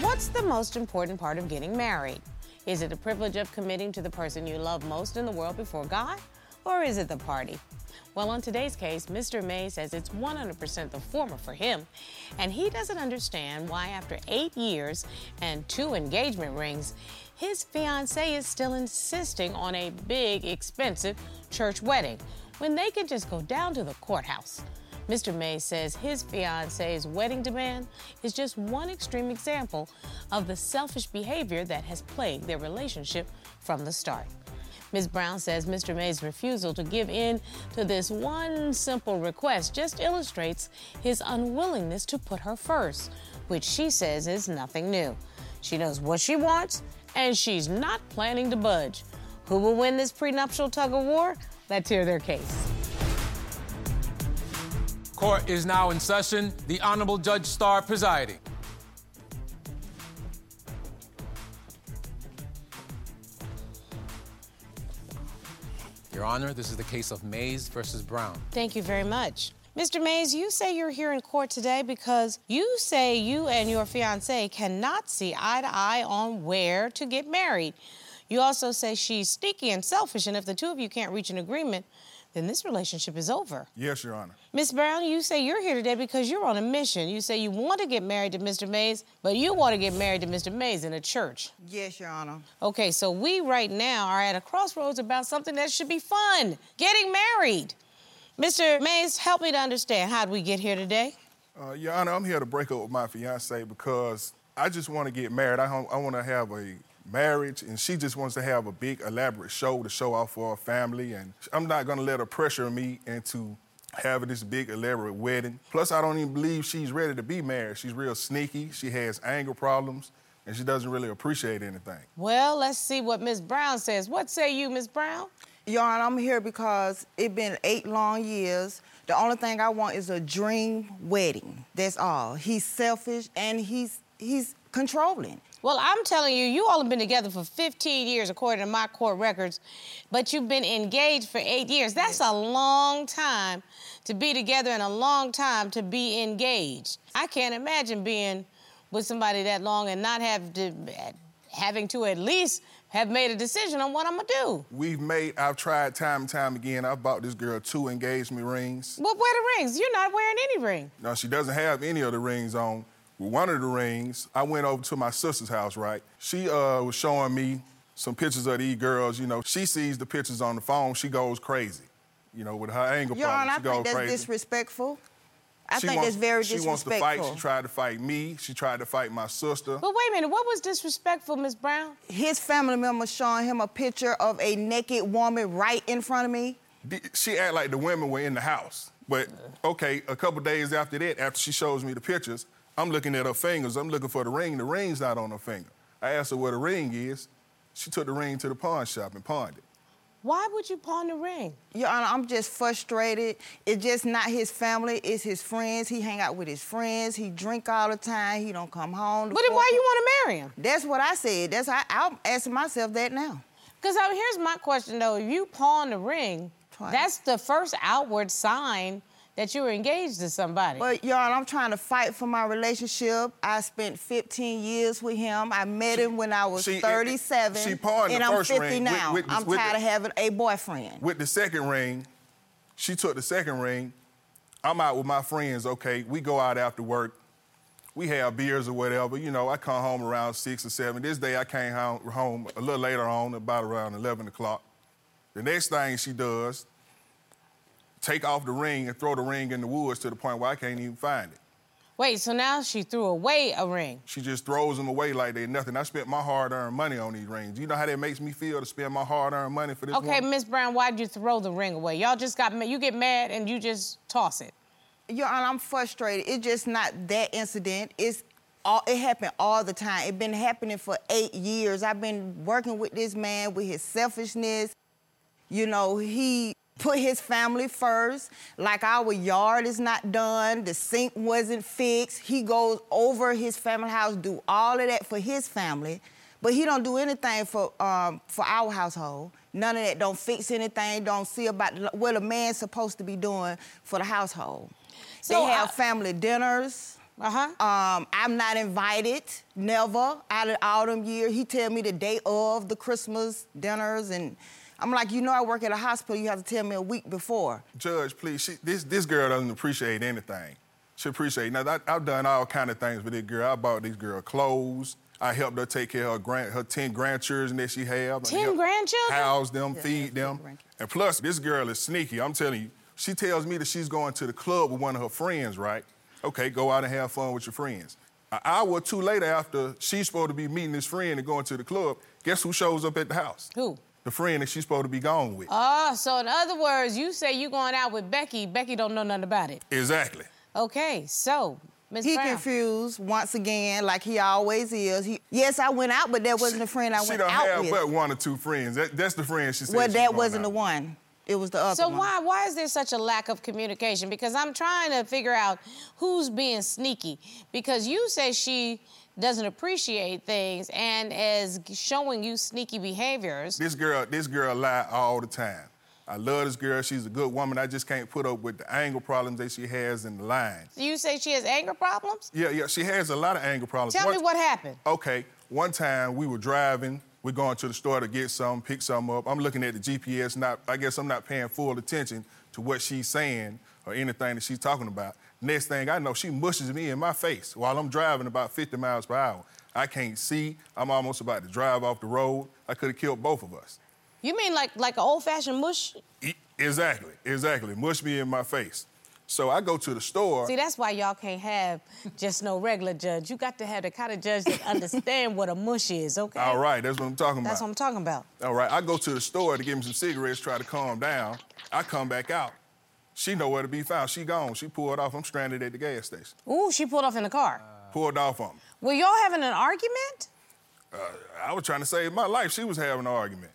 What's the most important part of getting married? Is it the privilege of committing to the person you love most in the world before God? Or is it the party? Well, on today's case, Mr. Mays says it's 100% the former for him, and he doesn't understand why, after eight years and two engagement rings, his fiancee is still insisting on a big, expensive church wedding when they could just go down to the courthouse. Mr. Mays says his fiance's wedding demand is just one extreme example of the selfish behavior that has plagued their relationship from the start. Ms. Brown says Mr. Mays' refusal to give in to this one simple request just illustrates his unwillingness to put her first, which she says is nothing new. She knows what she wants, and she's not planning to budge. Who will win this prenuptial tug of war? Let's hear their case. Court is now in session. The Honorable Judge Star presiding. Your Honor, this is the case of Mays versus Brown. Thank you very much. Mr. Mays, you say you're here in court today because you say you and your fiancee cannot see eye to eye on where to get married. You also say she's sneaky and selfish, and if the two of you can't reach an agreement, then this relationship is over. Yes, Your Honor. Miss Brown, you say you're here today because you're on a mission. You say you want to get married to Mr. Mays, but you want to get married to Mr. Mays in a church. Yes, Your Honor. Okay, so we right now are at a crossroads about something that should be fun getting married. Mr. Mays, help me to understand. How did we get here today? Uh, Your Honor, I'm here to break up with my fiance because I just want to get married. I, I want to have a marriage, and she just wants to have a big, elaborate show to show off for her family. And I'm not going to let her pressure me into having this big, elaborate wedding. Plus, I don't even believe she's ready to be married. She's real sneaky. She has anger problems, and she doesn't really appreciate anything. Well, let's see what Miss Brown says. What say you, Miss Brown? Your Honor, I'm here because it's been eight long years. The only thing I want is a dream wedding. That's all. He's selfish and he's he's controlling. Well, I'm telling you, you all have been together for 15 years, according to my court records, but you've been engaged for eight years. That's a long time to be together and a long time to be engaged. I can't imagine being with somebody that long and not have to, having to at least have made a decision on what I'm gonna do. We've made, I've tried time and time again. I've bought this girl two engagement rings. Well, where the rings? You're not wearing any ring. No, she doesn't have any of the rings on. With one of the rings, I went over to my sister's house, right? She uh, was showing me some pictures of these girls. You know, she sees the pictures on the phone, she goes crazy. You know, with her anger Your problem, Honor, I she goes think that's crazy. disrespectful. I She think wants- that's very She disrespectful. She wants to fight. She tried to fight me. She tried to fight my sister. But wait a minute, what was disrespectful, Miss Brown? His family member showing him a picture of a naked woman right in front of me. She act like the women were in the house. But okay, a couple days after that, after she shows me the pictures, I'm looking at her fingers. I'm looking for the ring. The ring's not on her finger. I asked her where the ring is. She took the ring to the pawn shop and pawned it. Why would you pawn the ring? Your Honor, I'm just frustrated. It's just not his family, it's his friends. He hang out with his friends. He drink all the time. He don't come home. But then why you want to marry him? That's what I said. That's how I'm asking myself that now. Because I oh, mean, here's my question though: If you pawn the ring, Twice. that's the first outward sign that you were engaged to somebody. But y'all, I'm trying to fight for my relationship. I spent 15 years with him. I met him when I was she- 37. she pawned the and I'm first 50 ring now. with the- I'm with tired the- of having a boyfriend. With the second ring, she took the second ring. I'm out with my friends, okay? We go out after work. We have beers or whatever. You know, I come home around six or seven. This day I came home, home a little later on, about around 11 o'clock. The next thing she does, take off the ring and throw the ring in the woods to the point where I can't even find it. Wait, so now she threw away a ring. She just throws them away like they're nothing. I spent my hard-earned money on these rings. You know how that makes me feel to spend my hard-earned money for this Okay, woman? Miss Brown, why'd you throw the ring away? Y'all just got ma- you get mad and you just toss it. Your Honor, I'm frustrated. It's just not that incident. It's all, it happened all the time. It's been happening for eight years. I've been working with this man with his selfishness. You know, he put his family first. Like our yard is not done, the sink wasn't fixed. He goes over his family house, do all of that for his family, but he don't do anything for um, for our household. None of that. Don't fix anything. Don't see about what a man's supposed to be doing for the household. So, they have uh, family dinners. Uh-huh. Um, I'm not invited, never, out of all them years. He tell me the day of the Christmas dinners, and I'm like, you know I work at a hospital, you have to tell me a week before. Judge, please, she, this, this girl doesn't appreciate anything. She appreciate, now I, I've done all kind of things with this girl. I bought this girl clothes. I helped her take care of her, grand, her 10 grandchildren that she have. 10 grandchildren? House them, feed them. And plus, this girl is sneaky. I'm telling you, she tells me that she's going to the club with one of her friends, right? Okay, go out and have fun with your friends. An hour or two later, after she's supposed to be meeting this friend and going to the club, guess who shows up at the house? Who? The friend that she's supposed to be gone with. Oh, so in other words, you say you're going out with Becky. Becky don't know nothing about it. Exactly. Okay, so Ms. He Brown. confused once again, like he always is. He, yes, I went out, but that wasn't the friend I she went out with. She don't have but one or two friends. That, that's the friend she said. well, she's that going wasn't the one. It was the other So one. why why is there such a lack of communication? Because I'm trying to figure out who's being sneaky. Because you say she doesn't appreciate things and is showing you sneaky behaviors. This girl, this girl lie all the time. I love this girl. She's a good woman. I just can't put up with the anger problems that she has in the line. You say she has anger problems? Yeah, yeah, she has a lot of anger problems. Tell One- me what happened. Okay, one time we were driving. We're going to the store to get some, pick some up. I'm looking at the GPS. Not, I guess I'm not paying full attention to what she's saying or anything that she's talking about. Next thing I know, she mushes me in my face while I'm driving about 50 miles per hour. I can't see. I'm almost about to drive off the road. I could have killed both of us. You mean like like an old-fashioned mush? E- Exactly, exactly. Mush me in my face. So I go to the store. See, that's why y'all can't have just no regular judge. You got to have the kind of judge that understand what a mush is, okay? All right, that's what I'm talking about. That's what. I'm talking about. All right, I go to the store to get me some cigarettes, try to calm down. I come back out. She nowhere to be found. She gone. She pulled off. I'm stranded at the gas station. Ooh, she pulled off in the car. Pulled off on me. Were y'all having an argument? Uh, I was trying to save my life. She was having an argument.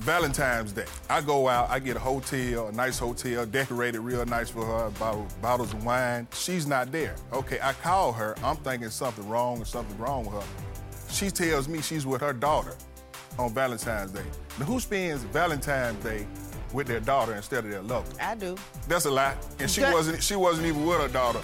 Valentine's Day. I go out, I get a hotel, a nice hotel, decorated real nice for her, bottle, bottles of wine. She's not there. Okay, I call her. I'm thinking something wrong or something wrong with her. She tells me she's with her daughter on Valentine's Day. Now, who spends Valentine's Day with their daughter instead of their lover? I do. That's a lie. And she That- wasn't. She wasn't even with her daughter.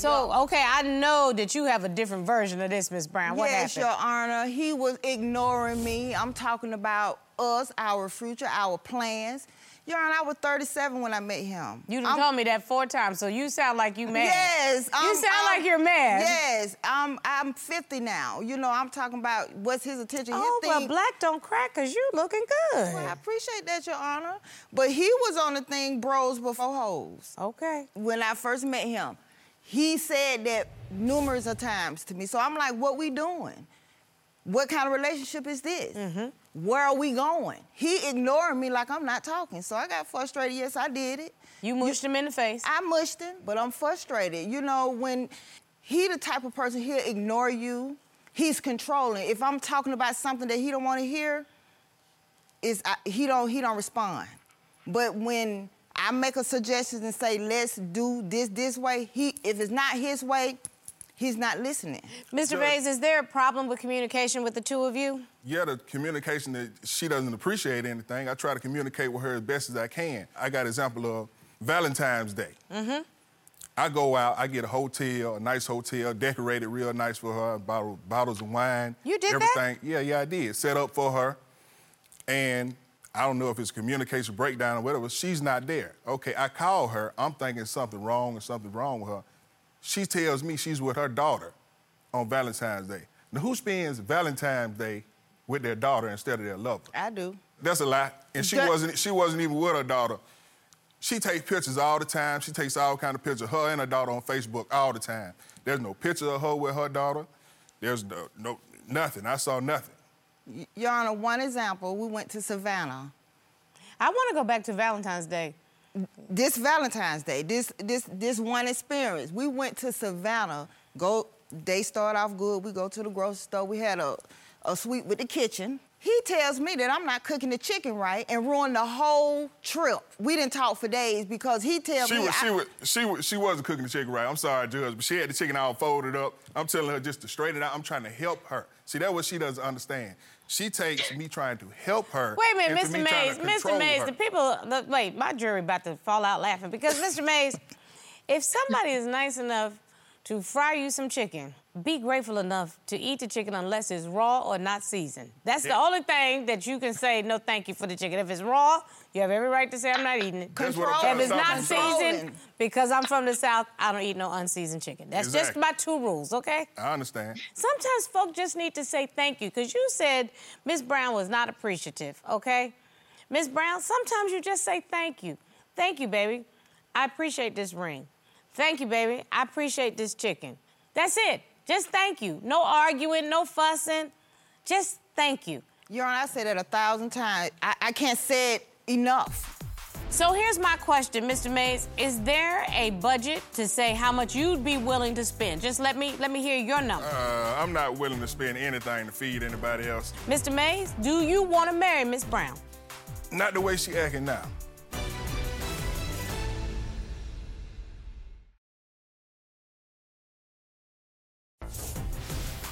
So, okay, I know that you have a different version of this, Miss Brown. What yes, happened? Your Honor. He was ignoring me. I'm talking about us, our future, our plans. Your Honor, I was 37 when I met him. You done I'm- told me that four times, so you sound like you mad. Yes. You I'm- sound I'm- like um, you're mad. Yes. I'm, I'm 50 now. You know, I'm talking about what's his attention. His Oh, thing, well, black don't crack because you looking good. Well, I appreciate that, Your Honor. But he was on the thing bros before hoes. Okay. When I first met him, he said that numerous of times to me. So I'm like, what we doing? What kind of relationship is this? Mm-hmm. Where are we going? He ignoring me like I'm not talking. So I got frustrated. Yes, I did it. You mushed him in the face. I mushed him, but I'm frustrated. You know, when he the type of person he'll ignore you, he's controlling. If I'm talking about something that he don't want to hear, is he don't he don't respond. But when I make a suggestion and say let's do this this way, he if it's not his way, he's not listening. Mr. Judge- Mays, is there a problem with communication with the two of you? Yeah, the communication that she doesn't appreciate anything. I try to communicate with her as best as I can. I got example of Valentine's Day. Mm-hmm. I go out, I get a hotel, a nice hotel, decorated real nice for her, bottle, bottles of wine. You did that? everything. Yeah, yeah, I did. Set up for her. And I don't know if it's communication breakdown or whatever. She's not there. Okay, I call her. I'm thinking something wrong or something wrong with her. She tells me she's with her daughter on Valentine's Day. Now, who spends Valentine's Day with their daughter instead of their lover? I do. That's a lie. And she wasn't. She wasn't even with her daughter. She takes pictures all the time. She takes all kind of pictures, of her and her daughter on Facebook all the time. There's no picture of her with her daughter. There's no, no nothing. I saw nothing. Y- Your Honor, one example, we went to Savannah. I want to go back to Valentine's Day. This Valentine's Day, this this this one experience, we went to Savannah. Go, they start off good. We go to the grocery store. We had a a suite with the kitchen. He tells me that I'm not cooking the chicken right and ruined the whole trip. We didn't talk for days because he tells She me. was, I- she was, she was, she wasn't cooking the chicken right. I'm sorry, Judge, but she had the chicken all folded up. I'm telling her just to straighten it out. I'm trying to help her. See, that's what she doesn't understand. She takes me trying to help her. Wait a minute, Mr. Mays. Mr. Mays, her. the people, the, wait, my jury about to fall out laughing because, Mr. Mays, if somebody is nice enough to fry you some chicken, be grateful enough to eat the chicken unless it's raw or not seasoned. That's the only thing that you can say no thank you for the chicken. If it's raw, you have every right to say I'm not eating it. Control. If it's not seasoned, because I'm from the South, I don't eat no unseasoned chicken. That's just my two rules, okay? I understand. Sometimes folk just need to say thank you because you said Miss Brown was not appreciative, okay? Miss Brown, sometimes you just say thank you. Thank you, baby. I appreciate this ring. Thank you, baby. I appreciate this chicken. That's it. Just thank you. No arguing, no fussing. Just thank you. Your Honor, I said that a thousand times. I, I can't say it enough. So here's my question, Mr. Mays. Is there a budget to say how much you'd be willing to spend? Just let me let me hear your number. Uh, I'm not willing to spend anything to feed anybody else. Mr. Mays, do you want to marry Miss Brown? Not the way she acting now.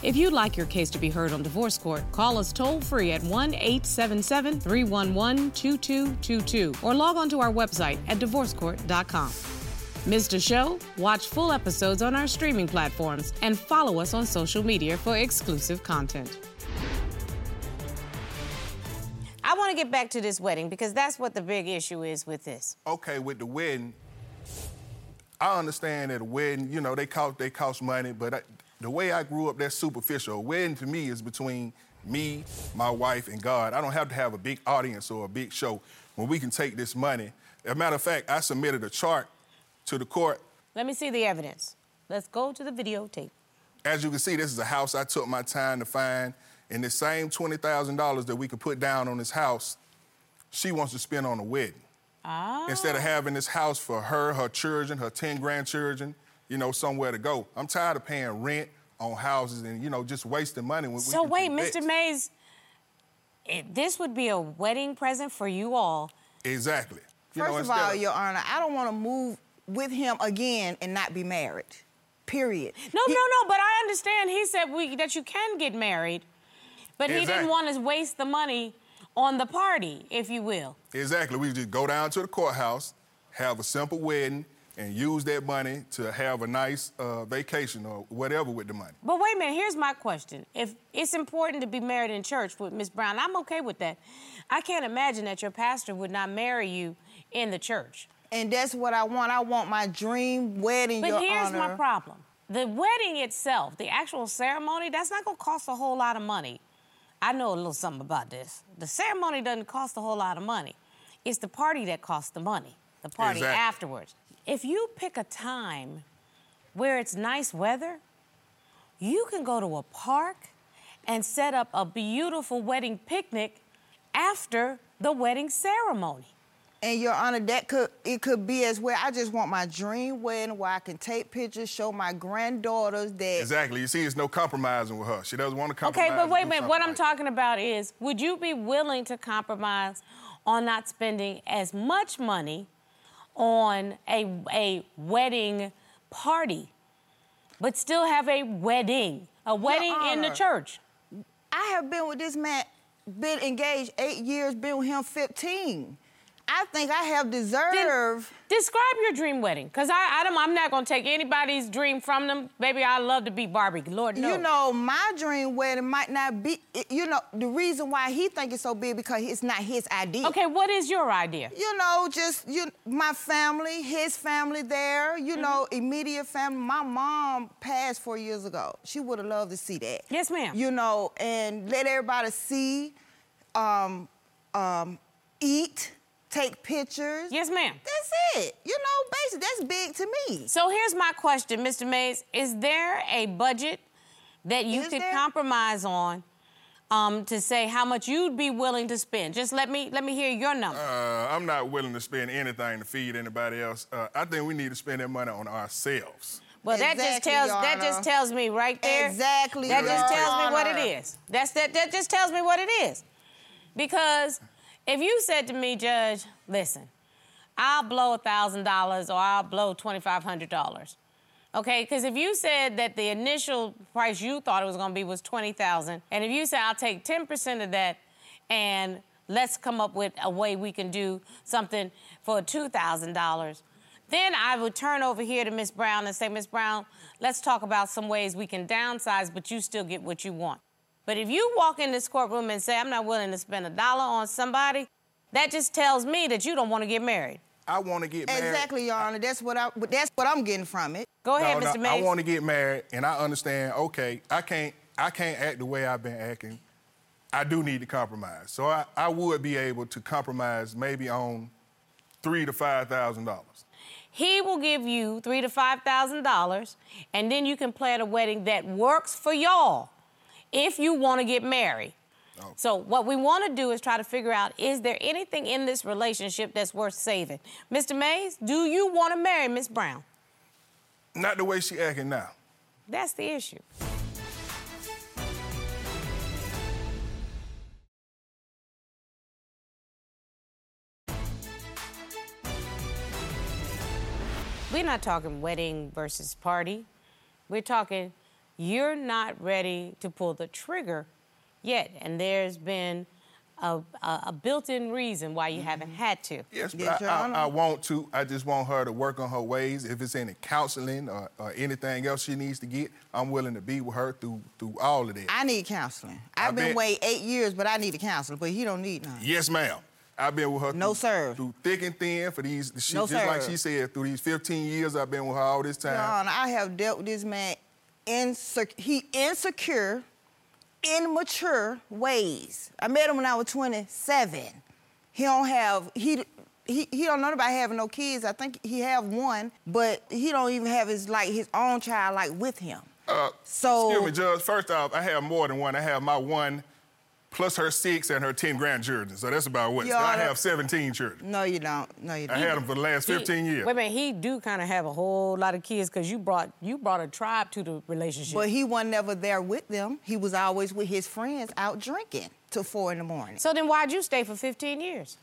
If you'd like your case to be heard on divorce court, call us toll free at 1 877 311 2222 or log on to our website at divorcecourt.com. Missed a show? Watch full episodes on our streaming platforms and follow us on social media for exclusive content. I want to get back to this wedding because that's what the big issue is with this. okay, with the wedding, I understand that a wedding, you know, they cost they cost money, but I, the way I grew up, that's superficial. A wedding to me is between me, my wife, and God. I don't have to have a big audience or a big show when we can take this money. As a matter of fact, I submitted a chart to the court. Let me see the evidence. Let's go to the videotape. As you can see, this is a house I took my time to find. And the same $20,000 that we could put down on this house, she wants to spend on a wedding. Ah. instead of having this house for her, her children, her 10 grandchildren, you know, somewhere to go. I'm tired of paying rent on houses and, you know, just wasting money when So can wait, Mr. Mays, it, this would be a wedding present for you all. Exactly. You First know, of instead all, Your Honor, I don't want to move with him again and not be married. Period. No, He- no, no. But I understand. He said we, that you can get married, but he didn't want to waste the money on the party, if you will. Exactly. We just go down to the courthouse, have a simple wedding, and use that money to have a nice uh, vacation or whatever with the money. But wait a minute. Here's my question: If it's important to be married in church with Miss Brown, I'm okay with that. I can't imagine that your pastor would not marry you in the church. And that's what I want. I want my dream wedding, But Your here's Honor. my problem. The wedding itself, the actual ceremony, that's not gonna cost a whole lot of money. I know a little something about this. The ceremony doesn't cost a whole lot of money. It's the party that costs the money, the party Exactly. afterwards. If you pick a time where it's nice weather, you can go to a park and set up a beautiful wedding picnic after the wedding ceremony. And Your Honor, that could it could be as well. I just want my dream wedding where I can take pictures, show my granddaughters that Exactly. You see, it's no compromising with her. She doesn't want to compromise. Okay, but wait a minute. What I'm like talking about is would you be willing to compromise on not spending as much money on a, a wedding party, but still have a wedding? A wedding in the church. I have been with this man, been engaged eight years, been with him 15. I think I have Then deserved. describe your dream wedding, because I, I I'm not going to take anybody's dream from them. Baby, I love to be Barbie. Lord knows. You know, my dream wedding might not be. You know, the reason why he think it's so big because it's not his idea. Okay, what is your idea? You know, just you, my family, his family there. You know, Mm-hmm. immediate family. My mom passed four years ago. She would have loved to see that. Yes, ma'am. You know, and let everybody see, um, um, eat, take pictures. Yes, ma'am. That's it. You know, basically, that's big to me. So here's my question, Mr. Mays. Is there a budget that you Is could there? compromise on um, to say how much you'd be willing to spend? Just let me let me hear your number. Uh, I'm not willing to spend anything to feed anybody else. Uh, I think we need to spend that money on ourselves. well, that just tells Your that just tells me right there. Exactly, That Your just tells me what it Honor. is. That's that that just tells me what it is. Because if you said to me, Judge, listen, I'll blow $1,000 or I'll blow $2,500. Okay, because if you said that the initial price you thought it was going to be was 20000 and if you say I'll take 10% of that and let's come up with a way we can do something for $2,000, then I would turn over here to Miss Brown and say, Miss Brown, let's talk about some ways we can downsize, but you still get what you want. But if you walk in this courtroom and say, I'm not willing to spend a dollar on somebody, that just tells me that you don't want to get married. I want to get married. Exactly, Your Honor. That's what I. That's what I'm getting from it. Go ahead, no, Mr. no, Mays. I want to get married, and I understand. Okay, I can't. I can't act the way I've been acting. I do need to compromise. So I, I would be able to compromise maybe on three to five thousand dollars. He will give you three to five thousand dollars, and then you can plan a wedding that works for y'all if you want to get married. Oh. So what we want to do is try to figure out is there anything in this relationship that's worth saving? Mr. Mays, do you want to marry Miss Brown? Not the way she acting now. That's the issue. We're not talking wedding versus party. We're talking you're not ready to pull the trigger yet, and there's been a, a, a built-in reason why you haven't mm-hmm. had to. Yes, but Yes, I, I, I want to. I just want her to work on her ways. If it's any counseling or, or anything else she needs to get, I'm willing to be with her through through all of that. I need counseling. I've I been bet- waiting eight years, but I need a counselor. But he don't need none. Yes, ma'am. I've been with her. No, through, sir. Through thick and thin for these. She, No, just like she said, through these 15 years I've been with her all this time. Your Honor, I have dealt with this man insec- he insecure, immature ways. I met him when I was 27. He don't have he he, he don't know about having no kids. I think he have one, but he don't even have his like his own child like with him. Uh, So- excuse me, Judge. First off, I have more than one. I have my one plus her six and her 10 grandchildren. So that's about what? So I Honor- have 17 children. No, you don't. No, you don't. I had them for the last 15 He- years. Wait a minute, he do kind of have a whole lot of kids because you brought you brought a tribe to the relationship. But he wasn't never there with them. He was always with his friends out drinking till four in the morning. so then why'd you stay for 15 years?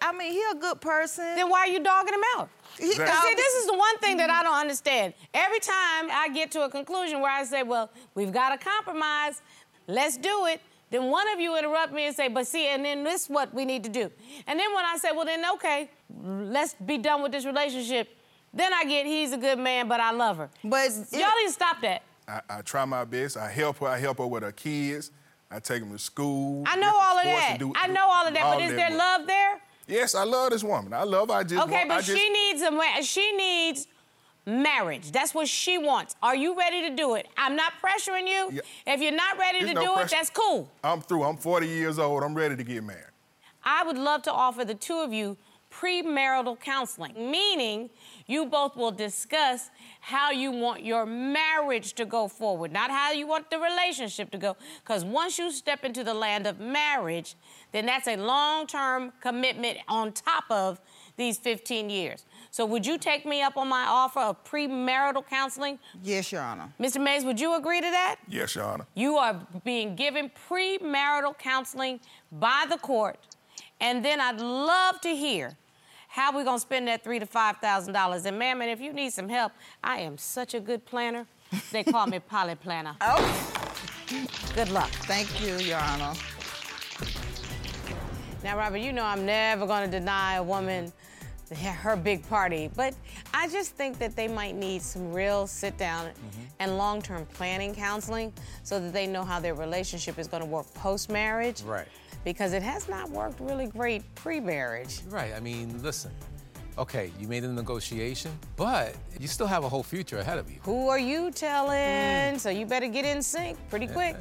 I mean, he a good person. Then why are you dogging him out? He Exactly. See, this is the one thing that I mm-hmm. don't understand. Every time I get to a conclusion where I say, well, we've got to compromise, let's do it, then one of you interrupt me and say, but see, and then this is what we need to do. And then when I say, well, then okay, let's be done with this relationship, then I get, he's a good man, but I love her. But Y'all need to stop that. I, I try my best. I help her. I help her with her kids. I take them to school. I know all of that. do- I know all of that, but is there work. love there? Yes, I love this woman. I love her. I just Okay, want, I but just, she needs a ma- she needs marriage. That's what she wants. Are you ready to do it? I'm not pressuring you. Yeah. If you're not ready There's to no do it, that's cool. I'm through. I'm 40 years old. I'm ready to get married. I would love to offer the two of you premarital counseling, meaning you both will discuss how you want your marriage to go forward, not how you want the relationship to go. Because once you step into the land of marriage, then that's a long term commitment on top of these 15 years. So, would you take me up on my offer of premarital counseling? yes, Your Honor. Mr. Mays, would you agree to that? Yes, Your Honor. You are being given premarital counseling by the court, and then I'd love to hear how we're gonna spend that three to five thousand dollars. And ma'am, and if you need some help, I am such a good planner. They call me Polly Planner. Oh, Good luck. thank you, Your Honor. Now, Robert, you know I'm never gonna deny a woman her big party, but I just think that they might need some real sit down mm-hmm. and long term planning counseling so that they know how their relationship is gonna work post marriage. Right. Because it has not worked really great pre marriage. Right. I mean, listen. Okay, you made a negotiation, but you still have a whole future ahead of you. Who are you telling? Mm. So you better get in sync pretty quick.